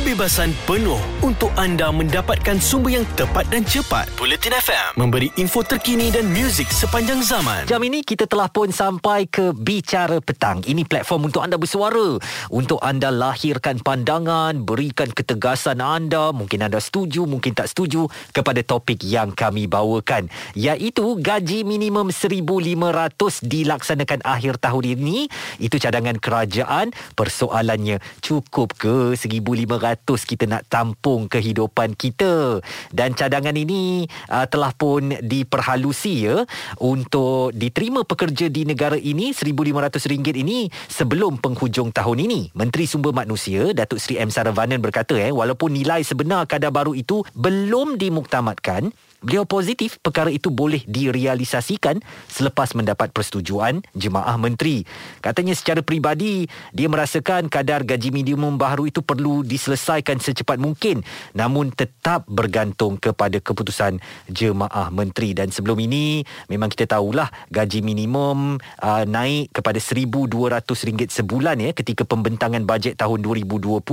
kebebasan penuh untuk anda mendapatkan sumber yang tepat dan cepat. Bulletin FM memberi info terkini dan muzik sepanjang zaman. Jam ini kita telah pun sampai ke Bicara Petang. Ini platform untuk anda bersuara. Untuk anda lahirkan pandangan, berikan ketegasan anda. Mungkin anda setuju, mungkin tak setuju kepada topik yang kami bawakan. Iaitu gaji minimum 1,500 dilaksanakan akhir tahun ini. Itu cadangan kerajaan. Persoalannya cukup ke 1,500 kita nak tampung kehidupan kita. Dan cadangan ini uh, telah pun diperhalusi ya untuk diterima pekerja di negara ini RM1,500 ini sebelum penghujung tahun ini. Menteri Sumber Manusia Datuk Seri M Saravanan berkata eh walaupun nilai sebenar kadar baru itu belum dimuktamadkan Beliau positif perkara itu boleh direalisasikan selepas mendapat persetujuan jemaah menteri. Katanya secara peribadi dia merasakan kadar gaji minimum baru itu perlu diselesaikan secepat mungkin namun tetap bergantung kepada keputusan jemaah menteri dan sebelum ini memang kita tahulah gaji minimum uh, naik kepada RM1200 sebulan ya ketika pembentangan bajet tahun 2020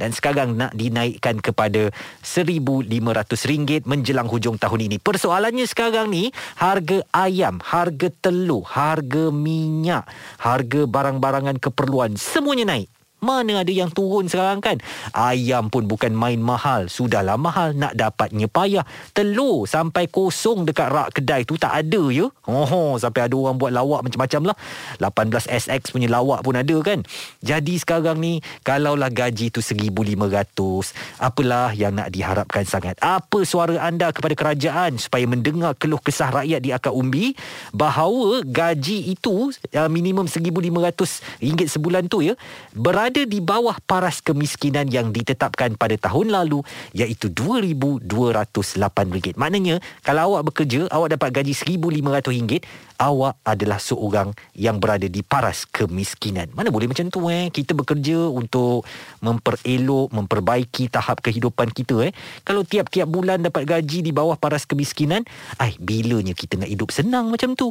dan sekarang nak dinaikkan kepada RM1500 menjelang hujung hujung tahun ini. Persoalannya sekarang ni, harga ayam, harga telur, harga minyak, harga barang-barangan keperluan, semuanya naik. Mana ada yang turun sekarang kan? Ayam pun bukan main mahal. Sudahlah mahal nak dapatnya payah. Telur sampai kosong dekat rak kedai tu tak ada ya. Oh, sampai ada orang buat lawak macam-macam lah. 18SX punya lawak pun ada kan. Jadi sekarang ni kalaulah gaji tu 1500, apalah yang nak diharapkan sangat? Apa suara anda kepada kerajaan supaya mendengar keluh kesah rakyat di akar umbi bahawa gaji itu uh, minimum 1500 ringgit sebulan tu ya berada berada di bawah paras kemiskinan yang ditetapkan pada tahun lalu iaitu RM2,208. Maknanya kalau awak bekerja, awak dapat gaji RM1,500, awak adalah seorang yang berada di paras kemiskinan. Mana boleh macam tu eh? Kita bekerja untuk memperelok, memperbaiki tahap kehidupan kita eh. Kalau tiap-tiap bulan dapat gaji di bawah paras kemiskinan, ai bilanya kita nak hidup senang macam tu?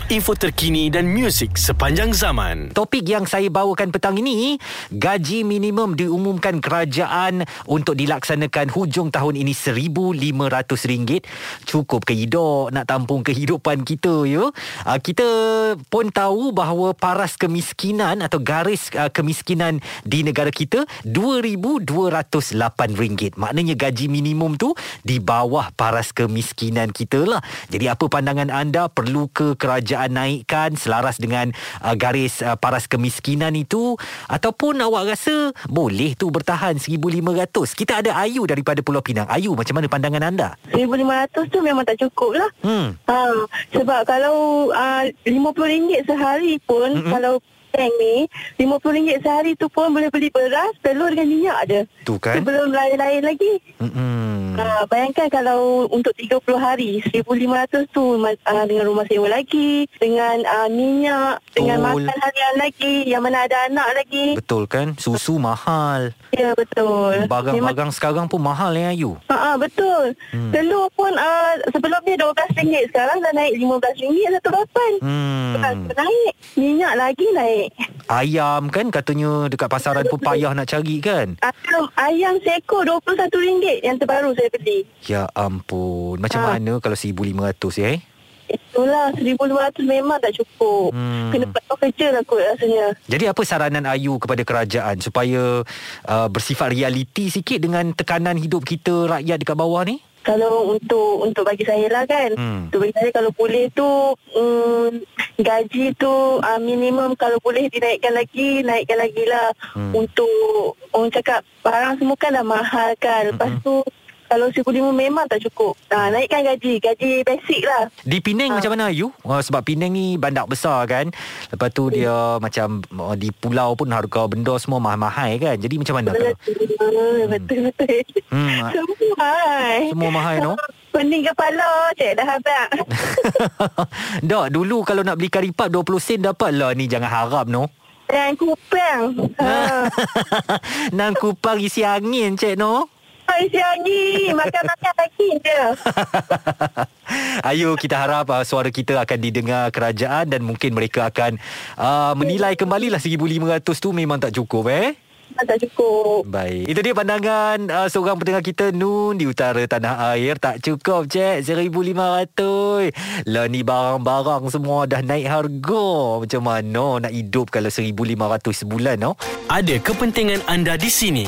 info terkini dan muzik sepanjang zaman. Topik yang saya bawakan petang ini, gaji minimum diumumkan kerajaan untuk dilaksanakan hujung tahun ini RM1,500. Cukup ke hidup nak tampung kehidupan kita ya. Ah, kita pun tahu bahawa paras kemiskinan atau garis ah, kemiskinan di negara kita RM2,208. Maknanya gaji minimum tu di bawah paras kemiskinan kita lah. Jadi apa pandangan anda perlu ke kerajaan kerajaan naikkan selaras dengan uh, garis uh, paras kemiskinan itu ataupun awak rasa boleh tu bertahan 1500 kita ada Ayu daripada Pulau Pinang. Ayu macam mana pandangan anda? 1500 tu memang tak cukup lah. Hmm. uh, sebab kalau uh, RM50 sehari pun Mm-mm. kalau bank ni RM50 sehari tu pun boleh beli beras telur dengan minyak ada. Tu kan? Sebelum lain-lain lagi. Mm-mm. Uh, bayangkan kalau untuk 30 hari 1500 tu uh, dengan rumah sewa lagi dengan uh, minyak betul. dengan makan harian lagi yang mana ada anak lagi. Betul kan? Susu mahal. Ya betul. Barang-barang sekarang pun mahal ya Ayu? Uh, uh, betul. Hmm. telur pun uh, sebelum ni RM12 sekarang dah naik RM15 satu lapan hmm. naik minyak lagi naik. Ayam kan? Katanya dekat pasaran pun payah nak cari kan? Ayam, ayam seekor RM21 yang terbaru saya beli. Ya ampun. Macam ha. mana kalau 1500 ya? Eh? Itulah 1500 memang tak cukup. Hmm. Kena buat kerja lah kot rasanya. Jadi apa saranan Ayu kepada kerajaan supaya uh, bersifat realiti sikit dengan tekanan hidup kita rakyat dekat bawah ni? Kalau untuk untuk bagi saya lah kan hmm. Untuk bagi saya kalau boleh tu um, Gaji tu uh, minimum kalau boleh dinaikkan lagi Naikkan lagi lah hmm. Untuk orang cakap barang semua kan dah mahal kan Lepas hmm. tu kalau RM1,500 memang tak cukup. Ha, naikkan gaji. Gaji basic lah. Di Penang ha. macam mana Ayu? Uh, sebab Penang ni bandar besar kan. Lepas tu dia hmm. macam uh, di pulau pun harga benda semua mahal-mahal kan. Jadi macam mana? Betul-betul. Hmm. Semua mahal. Semua mahal no? Pening kepala Cik dah habis Dok dulu kalau nak beli karipap 20 sen dapat lah Ni jangan harap no Dan kupang ha. Nang kupang isi angin Cik no Hai Siagi Makan-makan lagi je Ayo kita harap uh, suara kita akan didengar kerajaan dan mungkin mereka akan uh, menilai kembali lah 1500 tu memang tak cukup eh. Tak cukup Baik. Itu dia pandangan uh, seorang pendengar kita Nun di utara tanah air tak cukup cek 1500. Lah ni barang-barang semua dah naik harga. Macam mana nak hidup kalau 1500 sebulan no? Ada kepentingan anda di sini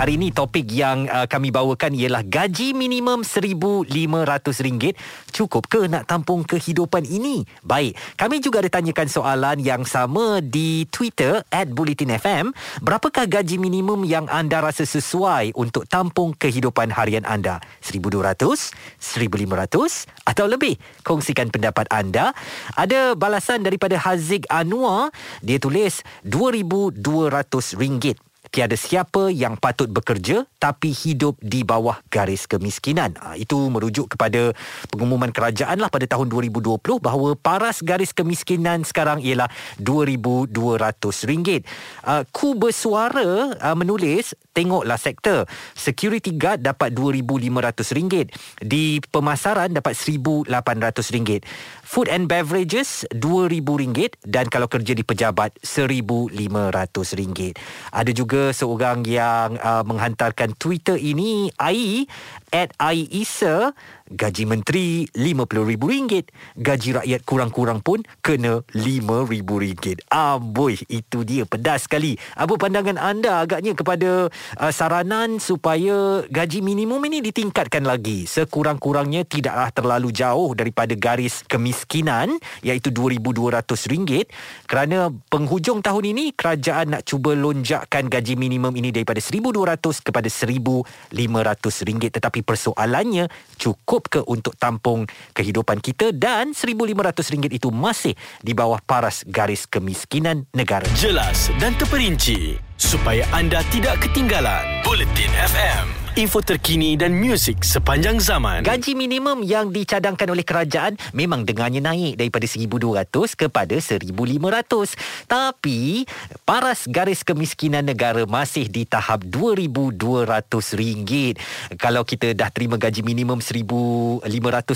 Hari ini topik yang uh, kami bawakan ialah gaji minimum RM1,500. Cukup ke nak tampung kehidupan ini? Baik, kami juga ada tanyakan soalan yang sama di Twitter at Bulletin FM. Berapakah gaji minimum yang anda rasa sesuai untuk tampung kehidupan harian anda? RM1,200? RM1,500? Atau lebih? Kongsikan pendapat anda. Ada balasan daripada Haziq Anwar. Dia tulis RM2,200. Tiada siapa yang patut bekerja tapi hidup di bawah garis kemiskinan. Ha, itu merujuk kepada pengumuman kerajaan lah pada tahun 2020 bahawa paras garis kemiskinan sekarang ialah RM2,200. Uh, ku bersuara uh, menulis, tengoklah sektor. Security guard dapat RM2,500. Di pemasaran dapat RM1,800. Food and beverages RM2,000 dan kalau kerja di pejabat RM1,500. Ada juga seorang yang uh, menghantarkan Twitter ini Ai at Ai Isa gaji menteri RM50,000. Gaji rakyat kurang-kurang pun kena RM5,000 amboi itu dia pedas sekali. Apa pandangan anda agaknya kepada uh, saranan supaya gaji minimum ini ditingkatkan lagi? Sekurang-kurangnya tidaklah terlalu jauh daripada garis kemiskinan iaitu RM2,200. Kerana penghujung tahun ini kerajaan nak cuba lonjakkan gaji minimum ini daripada RM1,200 kepada RM1,500. Tetapi persoalannya cukup ke untuk tampung kehidupan kita dan RM1,500 itu masih di bawah paras garis kemiskinan negara. Jelas dan terperinci supaya anda tidak ketinggalan. Bulletin FM, info terkini dan muzik sepanjang zaman. Gaji minimum yang dicadangkan oleh kerajaan memang dengannya naik daripada 1200 kepada 1500. Tapi paras garis kemiskinan negara masih di tahap 2200 ringgit. Kalau kita dah terima gaji minimum 1500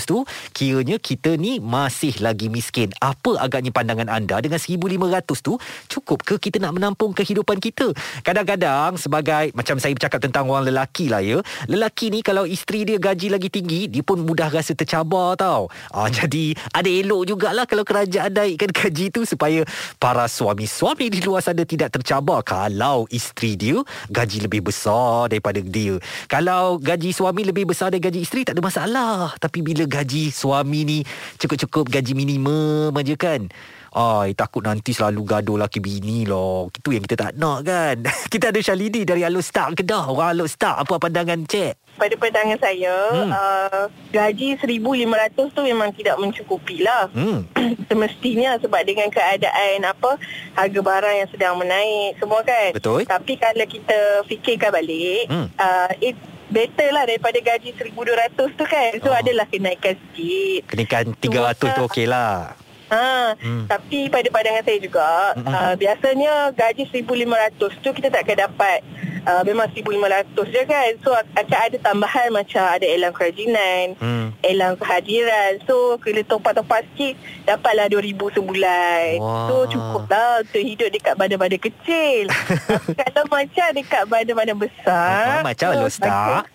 tu, kiranya kita ni masih lagi miskin. Apa agaknya pandangan anda dengan 1500 tu cukup ke kita nak menampung kehidupan kita? Kadang-kadang sebagai macam saya bercakap tentang orang lelaki lah ya. Lelaki ni kalau isteri dia gaji lagi tinggi, dia pun mudah rasa tercabar tau. Ah, jadi ada elok jugalah kalau kerajaan naikkan gaji tu supaya para suami-suami di luar sana tidak tercabar kalau isteri dia gaji lebih besar daripada dia. Kalau gaji suami lebih besar dari gaji isteri tak ada masalah. Tapi bila gaji suami ni cukup-cukup gaji minimum aja kan. Ai, takut nanti selalu gaduh laki bini lah. Itu yang kita tak nak kan. kita ada Syalini dari Alor Star Kedah. Orang Alor Star. Apa pandangan cik? Pada pandangan saya hmm. uh, Gaji RM1,500 tu memang tidak mencukupi lah Hmm. Semestinya sebab dengan keadaan apa Harga barang yang sedang menaik Semua kan Betul. Tapi kalau kita fikirkan balik Hmm. uh, It better lah daripada gaji RM1,200 tu kan So Oh. adalah kenaikan sikit Kenaikan 300 tu okey lah. Ha, Hmm. tapi pada pandangan saya juga Hmm. uh, biasanya gaji 1500 tu kita tak akan dapat uh, memang 1500 je kan. So akan ada tambahan macam ada elang kerajinan, Hmm. elang kehadiran. So bila topak-topak sikit dapatlah 2000 sebulan. Wah. So cukup lah untuk hidup dekat badan-badan kecil. Kalau macam dekat badan-badan besar, Ah, macam so, Alor Star.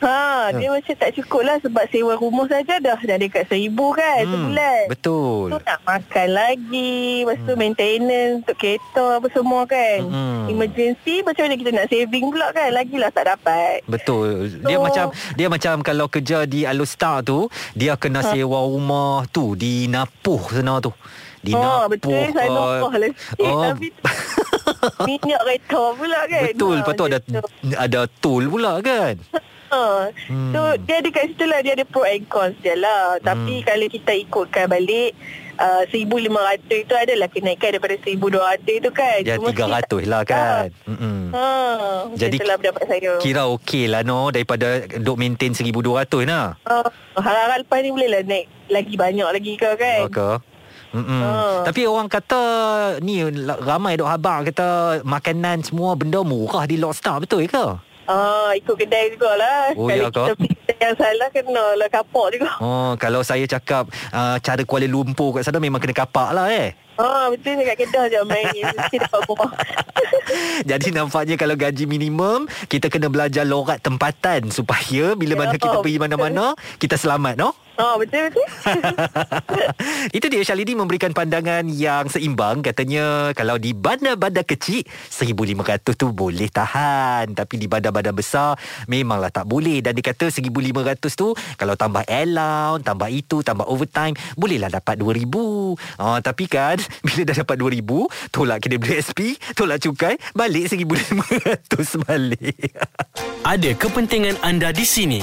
Ha, dia macam tak cukup lah sebab sewa rumah saja dah dah dekat seribu kan Hmm, sebulan. betul. Tu nak makan lagi Lepas tu maintenance Untuk kereta apa semua kan Hmm. Emergency Macam mana kita nak saving pula kan Lagilah tak dapat Betul. Dia So- macam dia macam kalau kerja di Alostar tu, dia kena Ha. sewa rumah tu di Napuh sana tu. Di Oh Napuh. betul Saya uh, lupa lah oh. Tapi Minyak kereta pula kan Betul, Ha, lepas tu ada tu. ada tol pula kan. Ha. Hmm. So dia ada kat situ lah Dia ada pro and cons dia lah Tapi kalau kita ikutkan balik uh, 1,500 itu adalah kenaikan daripada 1,200 itu kan. Ya Cuma 300 lah kan. Ha, Jadi, Jadi itulah pendapat saya. Kira okey lah no daripada duk maintain 1200 nah. Uh, harap lepas ni boleh lah naik lagi banyak lagi ke kan. Okay. Mm-mm. Ha. Tapi orang kata ni ramai dok habang kata makanan semua benda murah di Lockstar betul ke? Ah, ikut kedai jugalah. Oh, Kalau ya kita kedai yang salah kena lah kapak juga. Oh, kalau saya cakap uh, cara Kuala Lumpur kat sana memang kena kapak lah eh. Ah, betul dekat kedai je main. Mesti dapat murah. Jadi nampaknya kalau gaji minimum kita kena belajar lorat tempatan supaya bila Ya, mana kita pergi mana-mana kita selamat no? Ah, betul betul. Itu dia Syalini memberikan pandangan yang seimbang. Katanya kalau di bandar-bandar kecil 1,500 tu boleh tahan. Tapi di bandar-bandar besar memanglah tak boleh. Dan dia kata 1,500 tu kalau tambah allowance, tambah itu, tambah overtime Bolehlah dapat 2,000 ah, Tapi kan bila dah dapat 2,000 Tolak KWSP, tolak cukai Balik 1,500 balik. Ada kepentingan anda di sini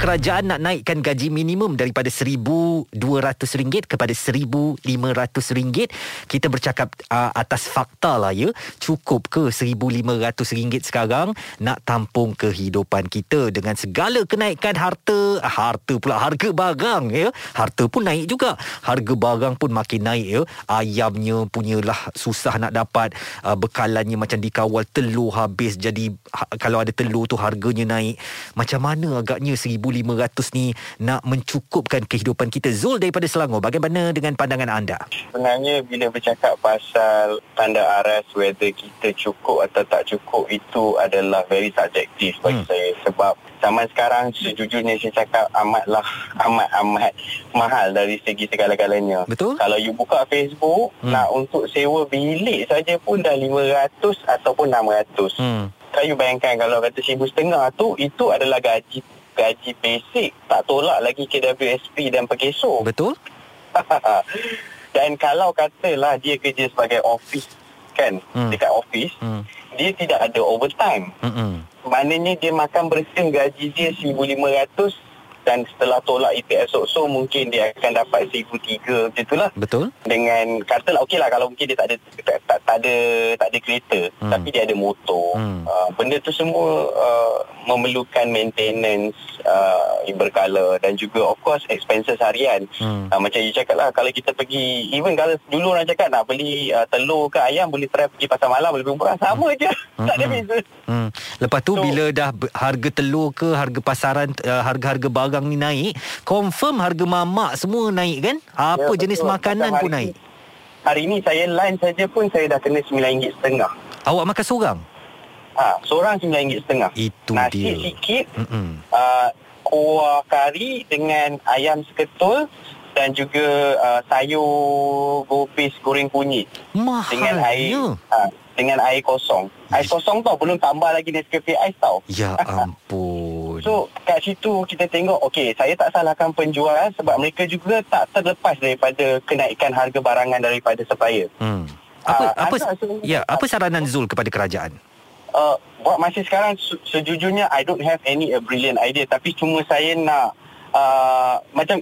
Kerajaan nak naikkan gaji minimum daripada RM1,200 kepada RM1,500. Kita bercakap uh, atas fakta lah ya. Cukup ke RM1,500 sekarang nak tampung kehidupan kita dengan segala kenaikan harta, harta pula harga barang ya. Harta pun naik juga. Harga barang pun makin naik ya. Ayamnya punyalah susah nak dapat uh, bekalannya macam dikawal telur habis jadi ha, kalau ada telur tu harganya naik. Macam mana agaknya 1500 ni nak mencukupkan kehidupan kita Zul daripada Selangor bagaimana dengan pandangan anda Sebenarnya bila bercakap pasal tanda aras whether kita cukup atau tak cukup itu adalah very subjektif bagi Hmm. saya sebab zaman sekarang sejujurnya saya cakap amatlah amat-amat mahal dari segi segala-galanya. Betul. Kalau you buka Facebook Hmm. nak untuk sewa bilik saja pun dah 500 ataupun 600. hmm. Kan you bayangkan kalau kata seribu setengah tu itu adalah gaji gaji basic tak tolak lagi KWSP dan pekeso. betul Dan kalau katalah dia kerja sebagai office kan Hmm. hmm. dekat office hmm. dia tidak ada overtime. Mm-mm. Maknanya dia makan bersin gaji dia 1500 dan setelah tolak EPS so mungkin dia akan dapat 1003 macam itulah betul dengan katalah okey lah kalau mungkin dia tak ada tak, tak, tak ada tak ada kereta Hmm. hmm. tapi dia ada motor Hmm. hmm. uh, benda tu semua uh, memerlukan maintenance uh, berkala dan juga of course expenses harian Hmm. uh, macam you cakap lah kalau kita pergi even kalau dulu orang cakap nak beli uh, telur ke ayam boleh try pergi pasar malam lebih murah sama je tak ada Mm-mm. beza Hmm. Lepas tu So- bila dah harga telur ke harga pasaran uh, harga-harga barang ni naik, confirm harga mamak semua naik kan? Apa Ya, jenis betul. makanan Macam pun hari naik. hari ni saya lunch saja pun saya dah kena RM9.5 Awak makan seorang? ha, seorang RM9.5 Itu nasi dia. sikit Mm-mm. uh, kuah kari dengan ayam seketul dan juga uh, sayur gopis goreng kunyit dengan air Mahalnya. uh, dengan air kosong. Air kosong tau belum tambah lagi Nescafe Ice tau. Ya ampun. So kat situ kita tengok okey saya tak salahkan penjual sebab mereka juga tak terlepas daripada kenaikan harga barangan daripada supplier. Hmm. Apa Ah, apa ada sebenarnya. ya apa saranan Zul kepada kerajaan? uh, buat masa sekarang se- sejujurnya I don't have any a brilliant idea tapi cuma saya nak uh, macam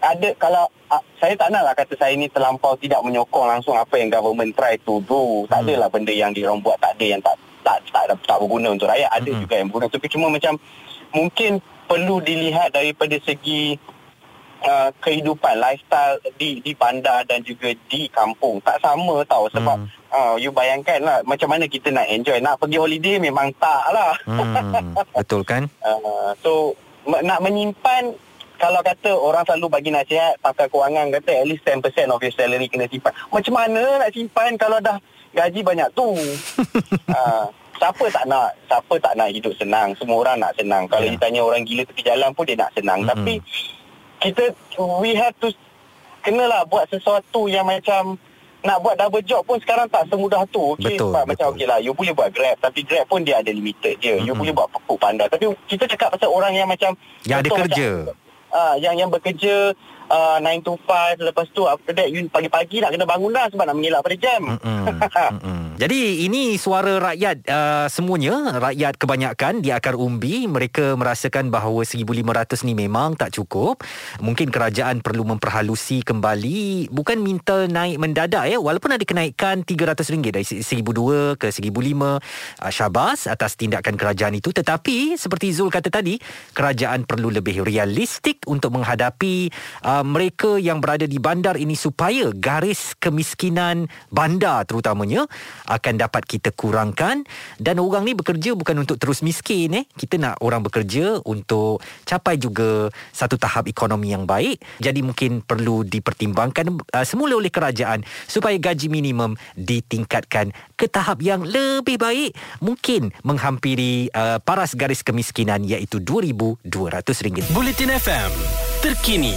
ada kalau uh, saya tak nak lah kata saya ni terlampau tidak menyokong langsung apa yang government try to do tak Hmm. adalah benda yang diorang buat tak ada yang tak tak tak, tak, tak berguna untuk rakyat ada Hmm. juga yang berguna tapi cuma macam mungkin perlu dilihat daripada segi uh, kehidupan lifestyle di di bandar dan juga di kampung tak sama tau sebab Hmm. uh, you bayangkan lah macam mana kita nak enjoy nak pergi holiday memang tak lah Hmm. Betul kan? uh, so nak menyimpan kalau kata orang selalu bagi nasihat pakar kewangan kata at least 10% of your salary kena simpan macam mana nak simpan kalau dah gaji banyak tu uh, siapa tak nak siapa tak nak hidup senang semua orang nak senang kalau Ya. ditanya orang gila tepi jalan pun dia nak senang Mm-mm. tapi kita we have to kenalah buat sesuatu yang macam nak buat double job pun sekarang tak semudah tu okay? Betul, sebab macam betul. okey lah you boleh buat grab tapi grab pun dia ada limited je you Mm-mm. boleh buat pekuk pandai tapi kita cakap pasal orang yang macam Yang ada kerja. macam, ah yang yang bekerja uh, 9 to 5 lepas tu after that you pagi-pagi nak kena bangun dah sebab nak mengelak pada jam. Mm-mm. Mm-mm. Jadi ini suara rakyat uh, semuanya, rakyat kebanyakan di akar umbi, mereka merasakan bahawa 1500 ni memang tak cukup. Mungkin kerajaan perlu memperhalusi kembali, bukan minta naik mendadak ya, walaupun ada kenaikan RM300 dari RM1,200 ke RM1,500 uh, syabas atas tindakan kerajaan itu tetapi seperti Zul kata tadi, kerajaan perlu lebih realistik untuk menghadapi uh, mereka yang berada di bandar ini supaya garis kemiskinan bandar terutamanya akan dapat kita kurangkan. Dan orang ni bekerja bukan untuk terus miskin eh. Kita nak orang bekerja untuk capai juga satu tahap ekonomi yang baik. Jadi mungkin perlu dipertimbangkan uh, semula oleh kerajaan supaya gaji minimum ditingkatkan ke tahap yang lebih baik. Mungkin menghampiri uh, paras garis kemiskinan iaitu RM2200. Bulletin FM terkini